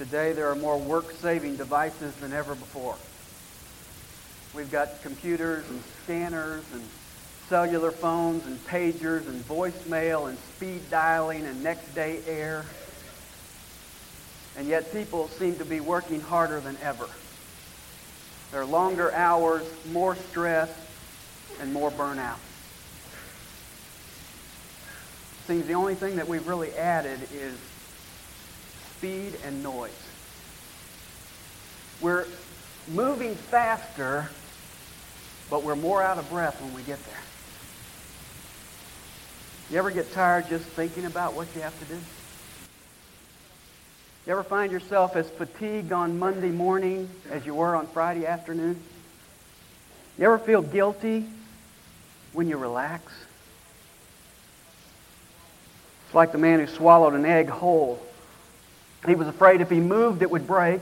Today there are more work-saving devices than ever before. We've got computers and scanners and cellular phones and pagers and voicemail and speed dialing and next day air. And yet people seem to be working harder than ever. There are longer hours, more stress, and more burnout. Seems the only thing that we've really added is speed and noise. We're moving faster, but we're more out of breath when we get there. You ever get tired just thinking about what you have to do? You ever find yourself as fatigued on Monday morning as you were on Friday afternoon? You ever feel guilty when you relax? It's like the man who swallowed an egg whole. He was afraid if he moved it would break,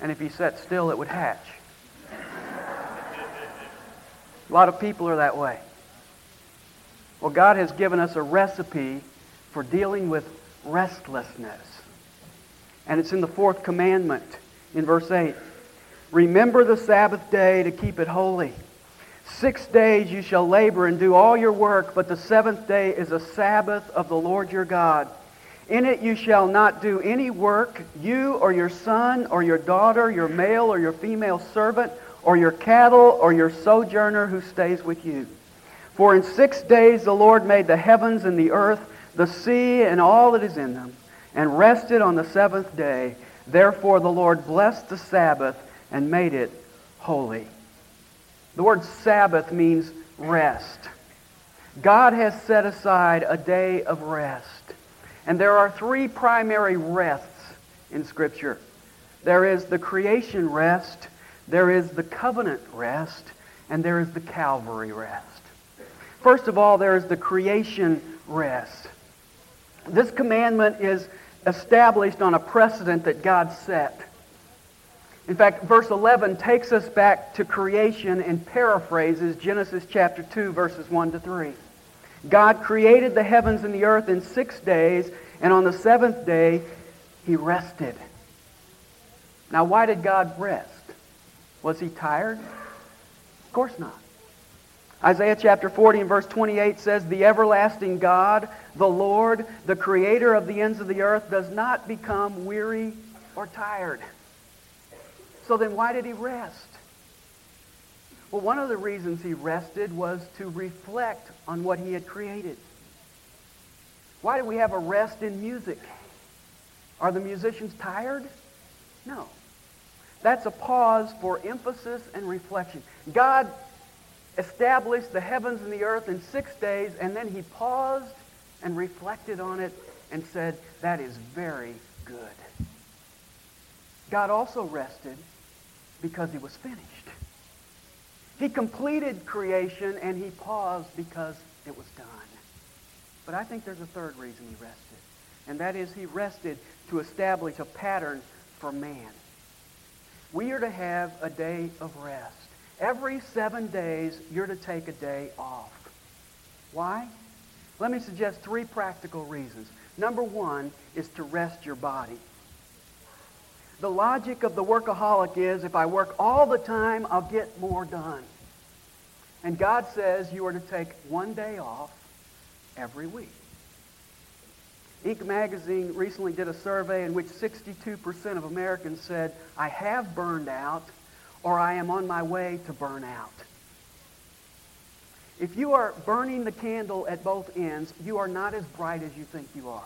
and if he sat still it would hatch. A lot of people are that way. Well, God has given us a recipe for dealing with restlessness. And it's in the fourth commandment in verse 8. Remember the Sabbath day to keep it holy. Six days you shall labor and do all your work, but the seventh day is a Sabbath of the Lord your God. In it you shall not do any work, you or your son or your daughter, your male or your female servant, or your cattle or your sojourner who stays with you. For in six days the Lord made the heavens and the earth, the sea and all that is in them, and rested on the seventh day. Therefore the Lord blessed the Sabbath and made it holy. The word Sabbath means rest. God has set aside a day of rest. And there are three primary rests in Scripture. There is the creation rest, there is the covenant rest, and there is the Calvary rest. First of all, there is the creation rest. This commandment is established on a precedent that God set. In fact, verse 11 takes us back to creation and paraphrases Genesis chapter 2, verses 1 to 3. God created the heavens and the earth in six days, and on the seventh day, he rested. Now, why did God rest? Was he tired? Of course not. Isaiah chapter 40 and verse 28 says, The everlasting God, the Lord, the creator of the ends of the earth, does not become weary or tired. So then why did he rest? Well, one of the reasons he rested was to reflect on what he had created. Why do we have a rest in music? Are the musicians tired? No. That's a pause for emphasis and reflection. God established the heavens and the earth in six days, and then he paused and reflected on it and said, That is very good. God also rested because he was finished. He completed creation and he paused because it was done. But I think there's a third reason he rested, and that is he rested to establish a pattern for man. We are to have a day of rest. Every seven days, you're to take a day off. Why? Let me suggest three practical reasons. Number one is to rest your body. The logic of the workaholic is if I work all the time, I'll get more done. And God says you are to take one day off every week. Inc. magazine recently did a survey in which 62% of Americans said, I have burned out or I am on my way to burn out. If you are burning the candle at both ends, you are not as bright as you think you are.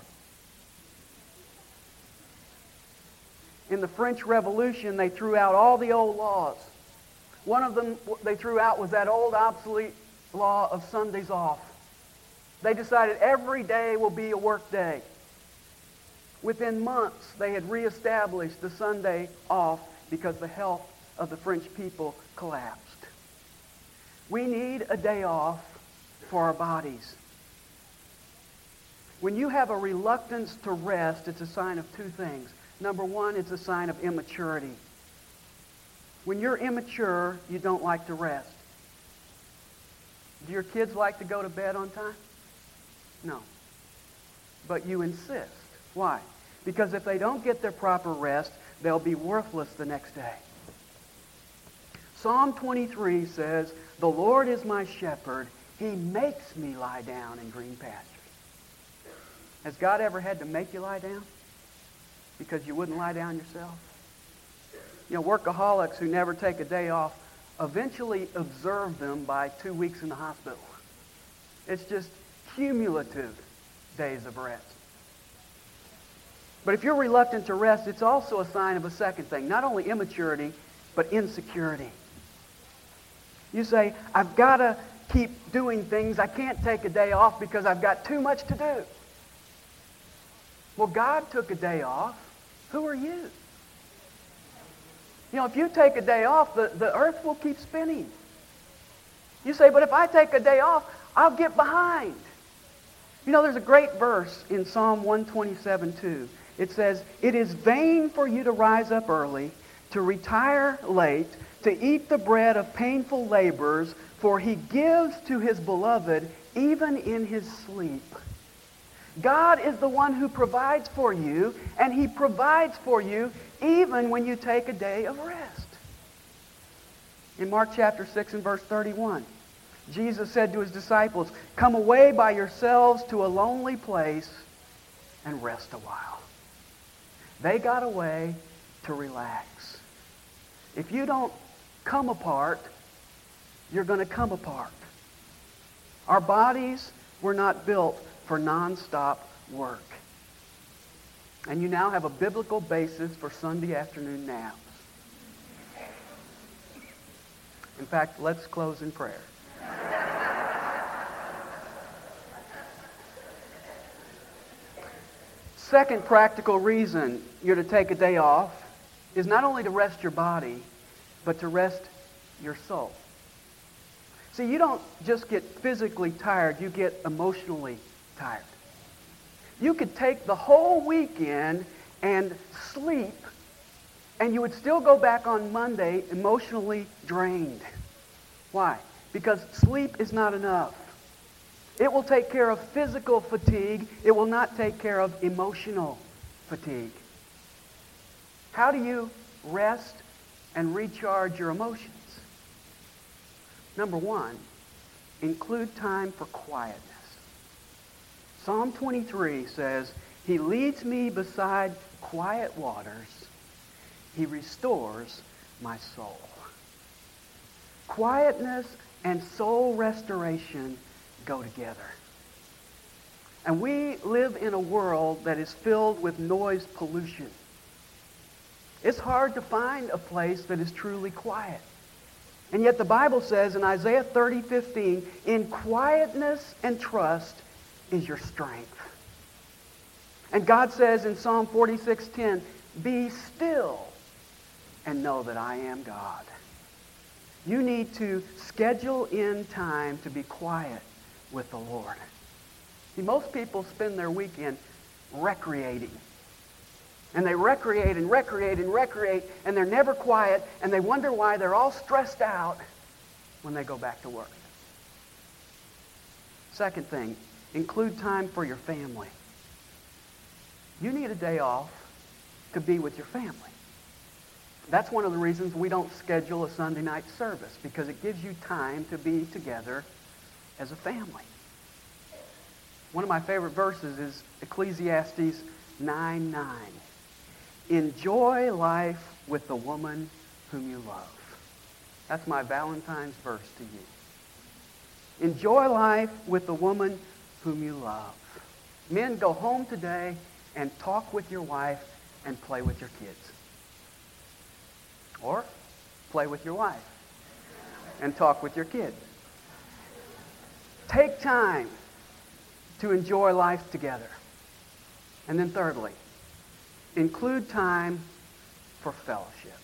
In the French Revolution, they threw out all the old laws. One of them they threw out was that old obsolete law of Sundays off. They decided every day will be a work day. Within months, they had reestablished the Sunday off because the health of the French people collapsed. We need a day off for our bodies. When you have a reluctance to rest, it's a sign of two things. Number one, it's a sign of immaturity. When you're immature, you don't like to rest. Do your kids like to go to bed on time? No. But you insist. Why? Because if they don't get their proper rest, they'll be worthless the next day. Psalm 23 says, The Lord is my shepherd. He makes me lie down in green pastures. Has God ever had to make you lie down? Because you wouldn't lie down yourself? You know, workaholics who never take a day off eventually observe them by two weeks in the hospital. It's just cumulative days of rest. But if you're reluctant to rest, it's also a sign of a second thing. Not only immaturity, but insecurity. You say, I've got to keep doing things. I can't take a day off because I've got too much to do. Well, God took a day off. Who are you? You know, if you take a day off, the, the earth will keep spinning. You say, but if I take a day off, I'll get behind. You know, there's a great verse in Psalm 127 2. It says, It is vain for you to rise up early, to retire late, to eat the bread of painful labors, for he gives to his beloved even in his sleep. God is the one who provides for you, and he provides for you even when you take a day of rest. In Mark chapter 6 and verse 31, Jesus said to his disciples, Come away by yourselves to a lonely place and rest a while. They got away to relax. If you don't come apart, you're going to come apart. Our bodies were not built for nonstop work. And you now have a biblical basis for Sunday afternoon naps. In fact, let's close in prayer. Second practical reason you're to take a day off is not only to rest your body, but to rest your soul. See, you don't just get physically tired, you get emotionally tired. You could take the whole weekend and sleep, and you would still go back on Monday emotionally drained. Why? Because sleep is not enough. It will take care of physical fatigue. It will not take care of emotional fatigue. How do you rest and recharge your emotions? Number one, include time for quietness. Psalm 23 says, He leads me beside quiet waters. He restores my soul. Quietness and soul restoration go together. And we live in a world that is filled with noise pollution. It's hard to find a place that is truly quiet. And yet the Bible says in Isaiah 30, 15, in quietness and trust is your strength. And God says in Psalm 46:10, be still and know that I am God. You need to schedule in time to be quiet with the Lord. See, most people spend their weekend recreating. And they recreate and recreate and recreate, and they're never quiet, and they wonder why they're all stressed out when they go back to work. Second thing, include time for your family. You need a day off to be with your family. That's one of the reasons we don't schedule a Sunday night service, because it gives you time to be together as a family. One of my favorite verses is Ecclesiastes 9 9. Enjoy life with the woman whom you love. That's my Valentine's verse to you. Enjoy life with the woman whom you love. Men, go home today and talk with your wife and play with your kids. Or play with your wife and talk with your kids. Take time to enjoy life together. And then thirdly, include time for fellowship.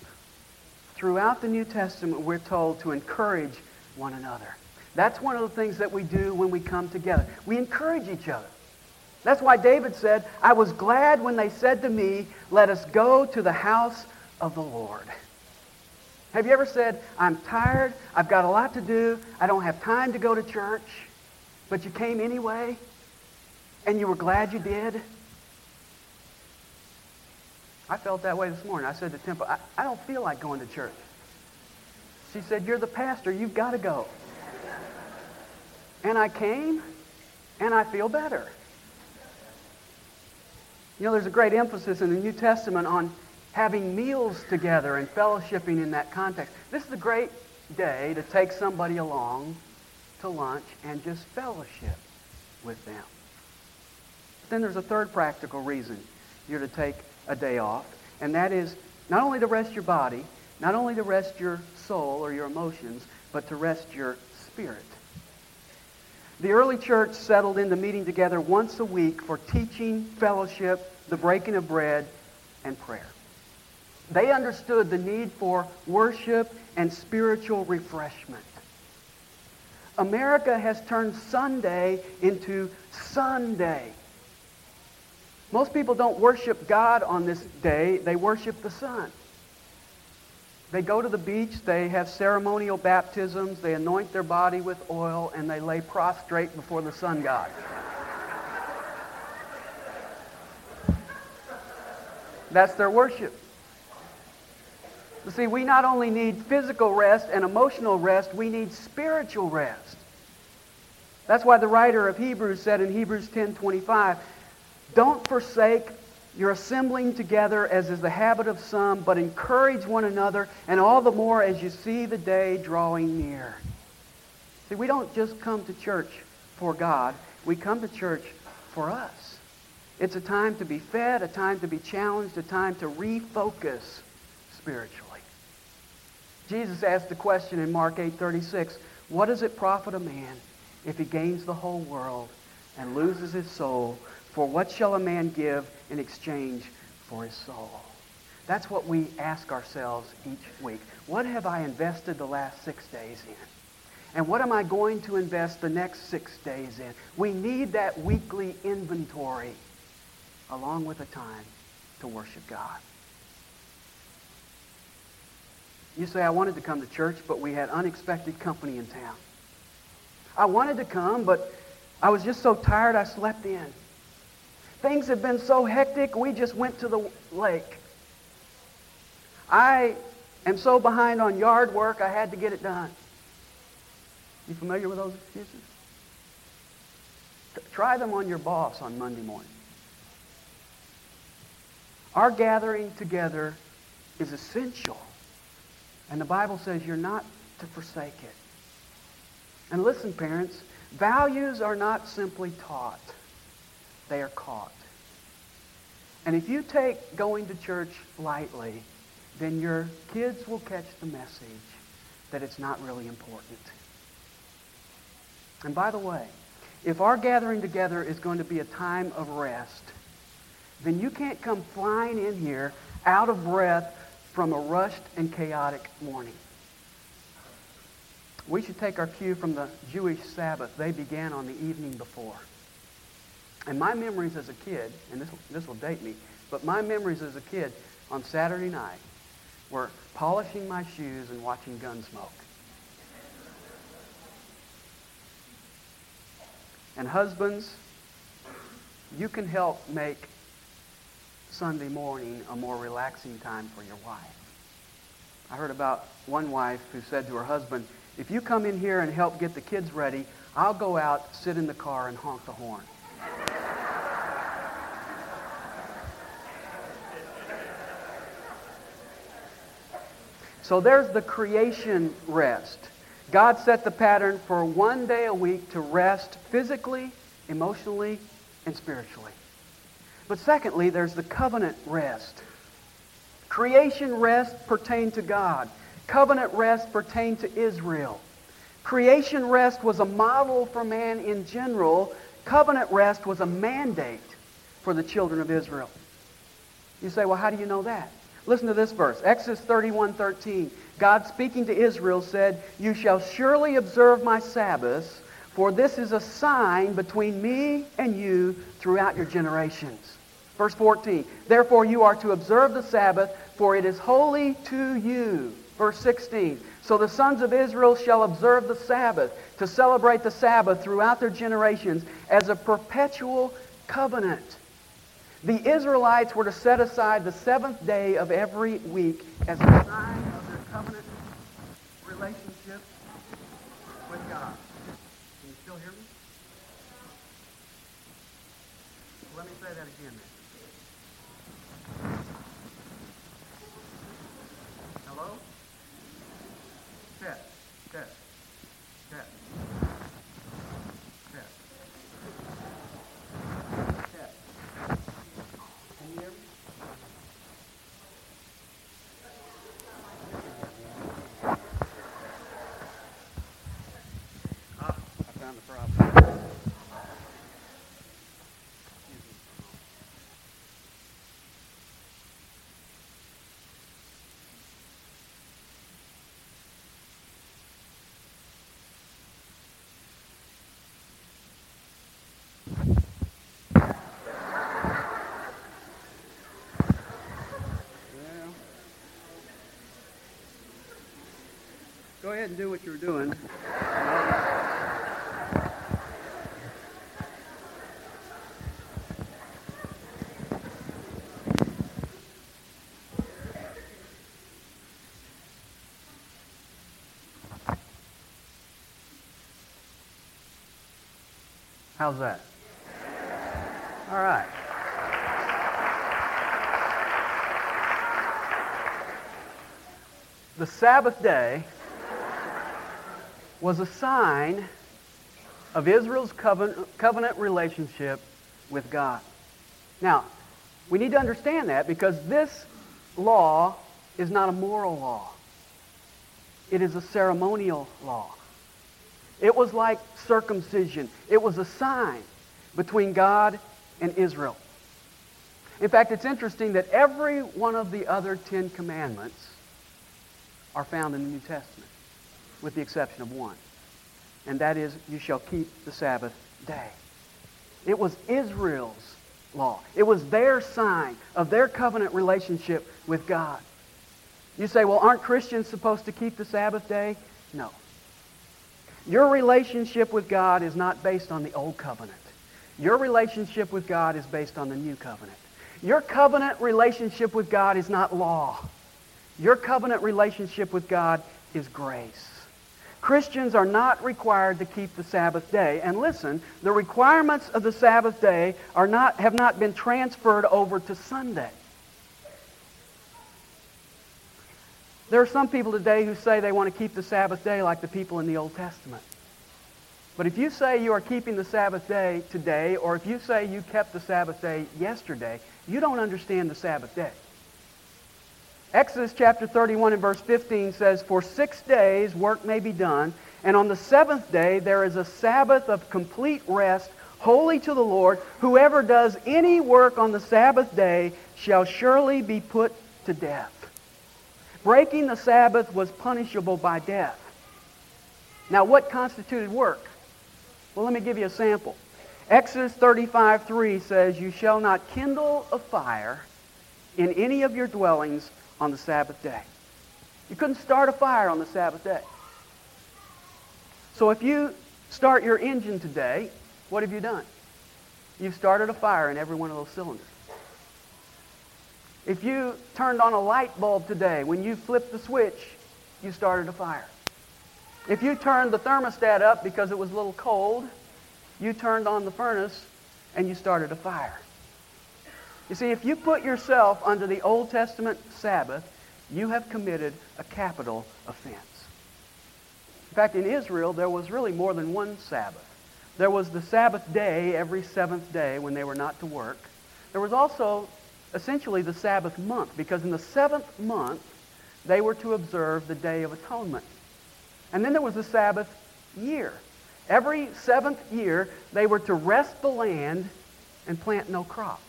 Throughout the New Testament, we're told to encourage one another. That's one of the things that we do when we come together. We encourage each other. That's why David said, I was glad when they said to me, let us go to the house of the Lord. Have you ever said, I'm tired, I've got a lot to do, I don't have time to go to church, but you came anyway, and you were glad you did? I felt that way this morning. I said to Temple, I, I don't feel like going to church. She said, You're the pastor. You've got to go. And I came, and I feel better. You know, there's a great emphasis in the New Testament on having meals together and fellowshipping in that context. This is a great day to take somebody along to lunch and just fellowship with them. But then there's a third practical reason you're to take a day off, and that is not only to rest your body, not only to rest your soul or your emotions, but to rest your spirit. The early church settled into meeting together once a week for teaching, fellowship, the breaking of bread, and prayer. They understood the need for worship and spiritual refreshment. America has turned Sunday into Sunday. Most people don't worship God on this day, they worship the sun. They go to the beach, they have ceremonial baptisms, they anoint their body with oil, and they lay prostrate before the sun god. That's their worship. You see, we not only need physical rest and emotional rest, we need spiritual rest. That's why the writer of Hebrews said in Hebrews 10:25, "Don't forsake your assembling together as is the habit of some, but encourage one another, and all the more as you see the day drawing near." See, we don't just come to church for God. We come to church for us. It's a time to be fed, a time to be challenged, a time to refocus spiritually. Jesus asked the question in Mark 8:36, "What does it profit a man if he gains the whole world and loses his soul? For what shall a man give in exchange for his soul?" That's what we ask ourselves each week. What have I invested the last 6 days in? And what am I going to invest the next 6 days in? We need that weekly inventory along with a time to worship God. You say, I wanted to come to church, but we had unexpected company in town. I wanted to come, but I was just so tired I slept in. Things have been so hectic, we just went to the lake. I am so behind on yard work, I had to get it done. You familiar with those excuses? Try them on your boss on Monday morning. Our gathering together is essential and the Bible says you're not to forsake it. And listen, parents, values are not simply taught, they are caught. And if you take going to church lightly, then your kids will catch the message that it's not really important. And by the way, if our gathering together is going to be a time of rest, then you can't come flying in here out of breath from a rushed and chaotic morning. We should take our cue from the Jewish Sabbath. They began on the evening before. And my memories as a kid, and this, this will date me, but my memories as a kid on Saturday night were polishing my shoes and watching Gunsmoke. And husbands, you can help make Sunday morning a more relaxing time for your wife. I heard about one wife who said to her husband, if you come in here and help get the kids ready, I'll go out, sit in the car, and honk the horn. So there's the creation rest. God set the pattern for one day a week to rest physically, emotionally, and spiritually. But secondly, there's the covenant rest. Creation rest pertained to God. Covenant rest pertained to Israel. Creation rest was a model for man in general. Covenant rest was a mandate for the children of Israel. You say, well, how do you know that? Listen to this verse. Exodus 31, 13. God speaking to Israel said, You shall surely observe my Sabbaths, for this is a sign between me and you throughout your generations. Verse 14, therefore you are to observe the Sabbath, for it is holy to you. Verse 16, so the sons of Israel shall observe the Sabbath, to celebrate the Sabbath throughout their generations as a perpetual covenant. The Israelites were to set aside the seventh day of every week as a sign of their covenant relationship with God. Can you still hear me? Let me say that again. Hello? Test. Test. Test. Test. Test. Can you hear me? Ah, I found the problem. Excuse me. Well, go ahead and do what you're doing. How's that? All right. The Sabbath day was a sign of Israel's covenant, covenant relationship with God. Now, we need to understand that because this law is not a moral law. It is a ceremonial law. It was like circumcision. It was a sign between God and Israel. In fact, it's interesting that every one of the other Ten Commandments are found in the New Testament, with the exception of one. And that is, you shall keep the Sabbath day. It was Israel's law. It was their sign of their covenant relationship with God. You say, well, aren't Christians supposed to keep the Sabbath day? No. Your relationship with God is not based on the old covenant. Your relationship with God is based on the new covenant. Your covenant relationship with God is not law. Your covenant relationship with God is grace. Christians are not required to keep the Sabbath day. And listen, the requirements of the Sabbath day are not, have not been transferred over to Sunday. There are some people today who say they want to keep the Sabbath day like the people in the Old Testament. But if you say you are keeping the Sabbath day today, or if you say you kept the Sabbath day yesterday, you don't understand the Sabbath day. Exodus chapter 31 and verse 15 says, For six days work may be done, and on the seventh day there is a Sabbath of complete rest, holy to the Lord. Whoever does any work on the Sabbath day shall surely be put to death. Breaking the Sabbath was punishable by death. Now, what constituted work? Well, let me give you a sample. Exodus 35 3 says, You shall not kindle a fire in any of your dwellings on the Sabbath day. You couldn't start a fire on the Sabbath day. So if you start your engine today, what have you done? You've started a fire in every one of those cylinders. If you turned on a light bulb today, when you flipped the switch, you started a fire. If you turned the thermostat up because it was a little cold, you turned on the furnace and you started a fire. You see, if you put yourself under the Old Testament Sabbath, you have committed a capital offense. In fact, in Israel, there was really more than one Sabbath. There was the Sabbath day every seventh day when they were not to work. There was also essentially the Sabbath month, because in the seventh month, they were to observe the Day of Atonement. And then there was the Sabbath year. Every seventh year, they were to rest the land and plant no crops.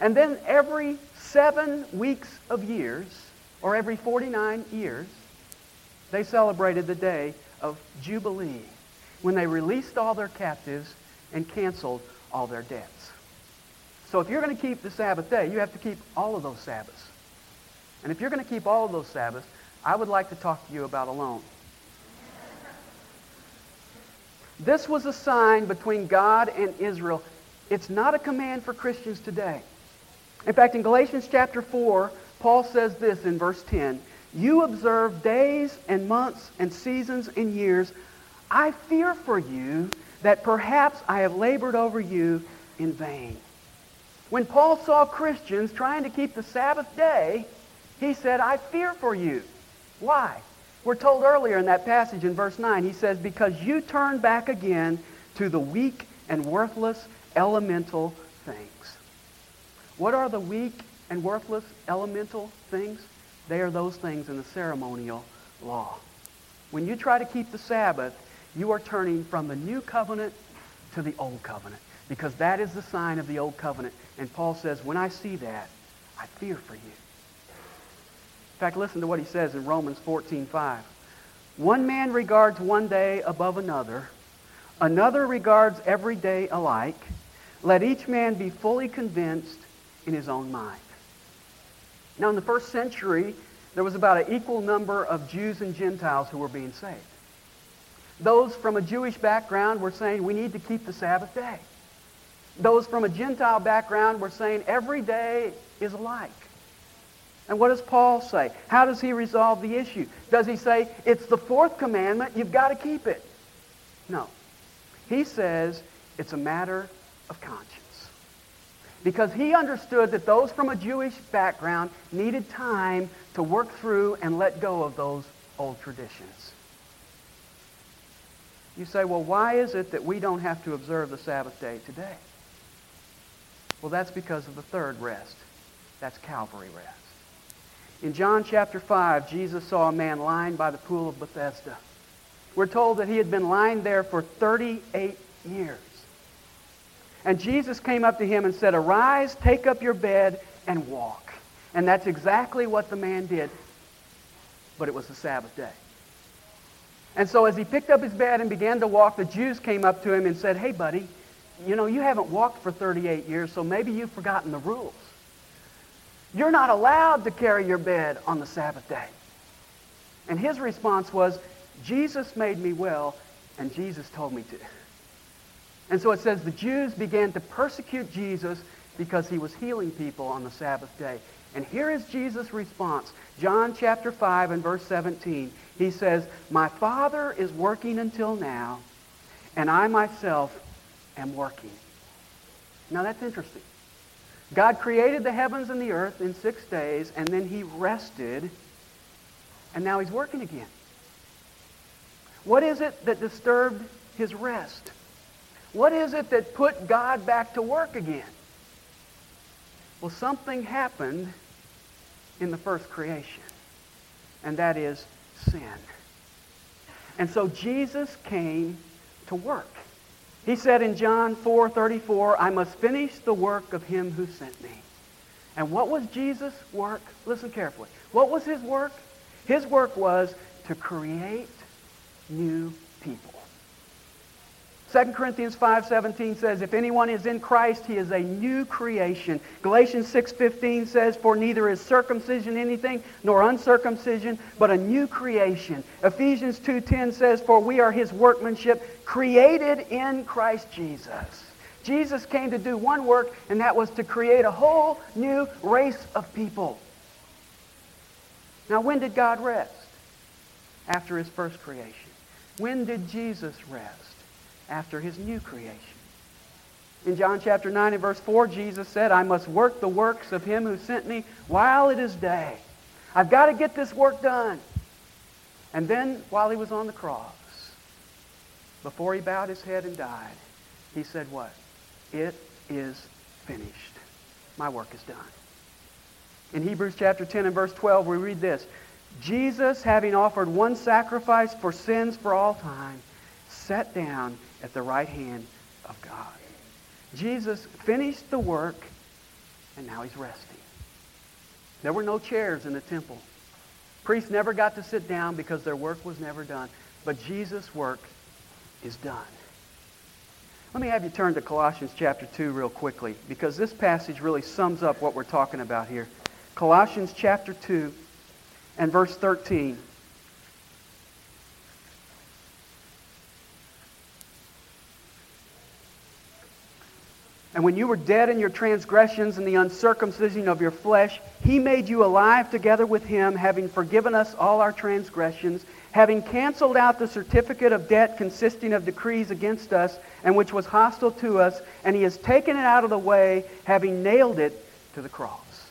And then every seven weeks of years, or every 49 years, they celebrated the day of Jubilee, when they released all their captives and canceled all their debts. So if you're going to keep the Sabbath day, you have to keep all of those Sabbaths. And if you're going to keep all of those Sabbaths, I would like to talk to you about a loan. This was a sign between God and Israel. It's not a command for Christians today. In fact, in Galatians chapter 4, Paul says this in verse 10 You observe days and months and seasons and years. I fear for you that perhaps I have labored over you in vain. When Paul saw Christians trying to keep the Sabbath day, he said, I fear for you. Why? We're told earlier in that passage in verse 9, he says, Because you turn back again to the weak and worthless elemental things. What are the weak and worthless elemental things? They are those things in the ceremonial law. When you try to keep the Sabbath, you are turning from the new covenant to the old covenant because that is the sign of the old covenant. And Paul says, when I see that, I fear for you. In fact, listen to what he says in Romans 14:5. One man regards one day above another, another regards every day alike. Let each man be fully convinced in his own mind. Now, in the first century, there was about an equal number of Jews and Gentiles who were being saved. Those from a Jewish background were saying, we need to keep the Sabbath day. Those from a Gentile background were saying, every day is alike. And what does Paul say? How does he resolve the issue? Does he say, it's the fourth commandment, you've got to keep it? No. He says, it's a matter of conscience. Because he understood that those from a Jewish background needed time to work through and let go of those old traditions. You say, well, why is it that we don't have to observe the Sabbath day today? Well, that's because of the third rest. That's Calvary rest. In John chapter 5, Jesus saw a man lying by the pool of Bethesda. We're told that he had been lying there for 38 years. And Jesus came up to him and said, Arise, take up your bed, and walk. And that's exactly what the man did. But it was the Sabbath day. And so as he picked up his bed and began to walk, the Jews came up to him and said, Hey, buddy, you know, you haven't walked for 38 years, so maybe you've forgotten the rules. You're not allowed to carry your bed on the Sabbath day. And his response was, Jesus made me well, and Jesus told me to. And so it says the Jews began to persecute Jesus because he was healing people on the Sabbath day. And here is Jesus' response. John chapter 5 and verse 17. He says, My Father is working until now, and I myself am working. Now that's interesting. God created the heavens and the earth in six days, and then he rested, and now he's working again. What is it that disturbed his rest? What is it that put God back to work again? Well, something happened in the first creation, and that is sin. And so Jesus came to work. He said in John 4:34, "I must finish the work of him who sent me." And what was Jesus' work? Listen carefully. What was his work? His work was to create new. 2 Corinthians 5:17 says, "If anyone is in Christ, he is a new creation." Galatians 6:15 says, "For neither is circumcision anything nor uncircumcision, but a new creation." Ephesians 2:10 says, "For we are his workmanship, created in Christ Jesus." Jesus came to do one work, and that was to create a whole new race of people. Now, when did God rest? After his first creation. When did Jesus rest? After his new creation. In John chapter 9 and verse 4, Jesus said, I must work the works of him who sent me while it is day. I've got to get this work done. And then while he was on the cross, before he bowed his head and died, he said what? It is finished. My work is done. In Hebrews chapter 10 and verse 12, we read this. Jesus, having offered one sacrifice for sins for all time, sat down at the right hand of God. Jesus finished the work, and now he's resting. There were no chairs in the temple. Priests never got to sit down because their work was never done. But Jesus' work is done. Let me have you turn to Colossians chapter 2 real quickly because this passage really sums up what we're talking about here. Colossians chapter 2 and verse 13. And when you were dead in your transgressions and the uncircumcision of your flesh, he made you alive together with him, having forgiven us all our transgressions, having canceled out the certificate of debt consisting of decrees against us, and which was hostile to us, and he has taken it out of the way, having nailed it to the cross.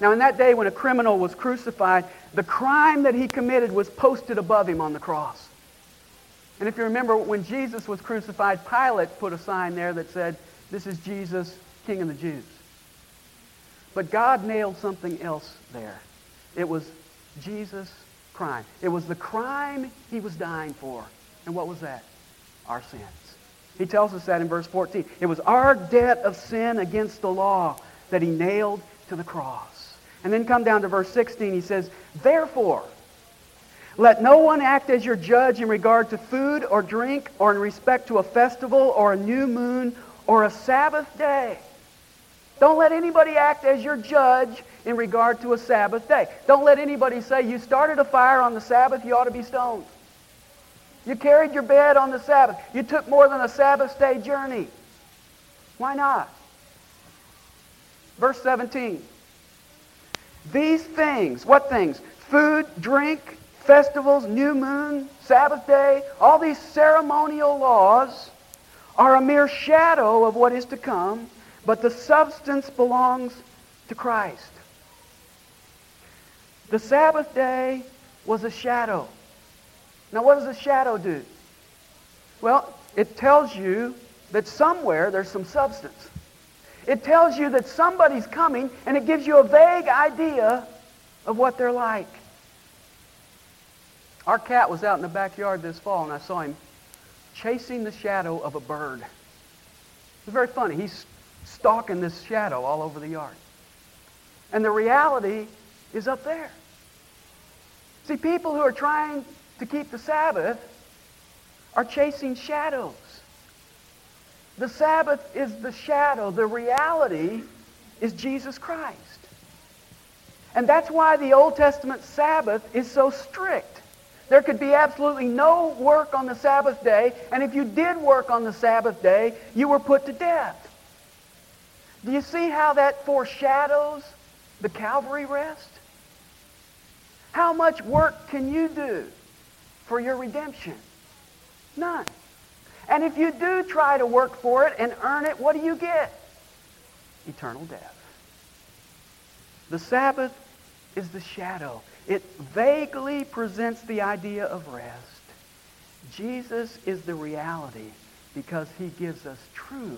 Now, in that day when a criminal was crucified, the crime that he committed was posted above him on the cross. And if you remember, when Jesus was crucified, Pilate put a sign there that said, this is Jesus, King of the Jews. But God nailed something else there. It was Jesus' crime. It was the crime he was dying for. And what was that? Our sins. He tells us that in verse 14. It was our debt of sin against the law that he nailed to the cross. And then come down to verse 16. He says, Therefore, let no one act as your judge in regard to food or drink or in respect to a festival or a new moon or a Sabbath day. Don't let anybody act as your judge in regard to a Sabbath day. Don't let anybody say, you started a fire on the Sabbath, you ought to be stoned. You carried your bed on the Sabbath. You took more than a Sabbath day journey. Why not? Verse 17. These things, what things? Food, drink, festivals, new moon, Sabbath day, all these ceremonial laws are a mere shadow of what is to come, but the substance belongs to Christ. The Sabbath day was a shadow. Now, what does a shadow do? Well, it tells you that somewhere there's some substance. It tells you that somebody's coming, and it gives you a vague idea of what they're like. Our cat was out in the backyard this fall, and I saw him chasing the shadow of a bird. It's very funny. He's stalking this shadow all over the yard. And the reality is up there. See, people who are trying to keep the Sabbath are chasing shadows. The Sabbath is the shadow. The reality is Jesus Christ. And that's why the Old Testament Sabbath is so strict. There could be absolutely no work on the Sabbath day, and if you did work on the Sabbath day, you were put to death. Do you see how that foreshadows the Calvary rest? How much work can you do for your redemption? None. And if you do try to work for it and earn it, what do you get? Eternal death. The Sabbath is the shadow. It vaguely presents the idea of rest. Jesus is the reality because he gives us true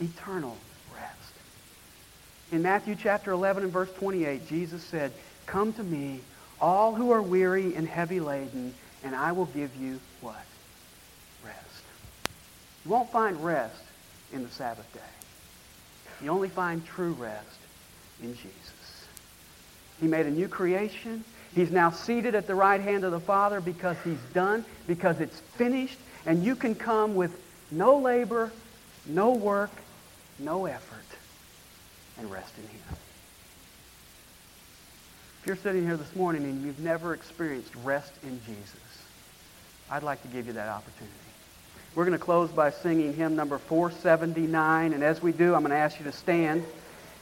eternal rest. In Matthew chapter 11 and verse 28, Jesus said, Come to me, all who are weary and heavy laden, and I will give you what? Rest. You won't find rest in the Sabbath day. You only find true rest in Jesus. He made a new creation. He's now seated at the right hand of the Father because he's done, because it's finished, and you can come with no labor, no work, no effort, and rest in him. If you're sitting here this morning and you've never experienced rest in Jesus, I'd like to give you that opportunity. We're going to close by singing hymn number 479, and as we do, I'm going to ask you to stand.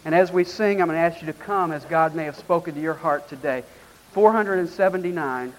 And as we sing, I'm going to ask you to come as God may have spoken to your heart today. 479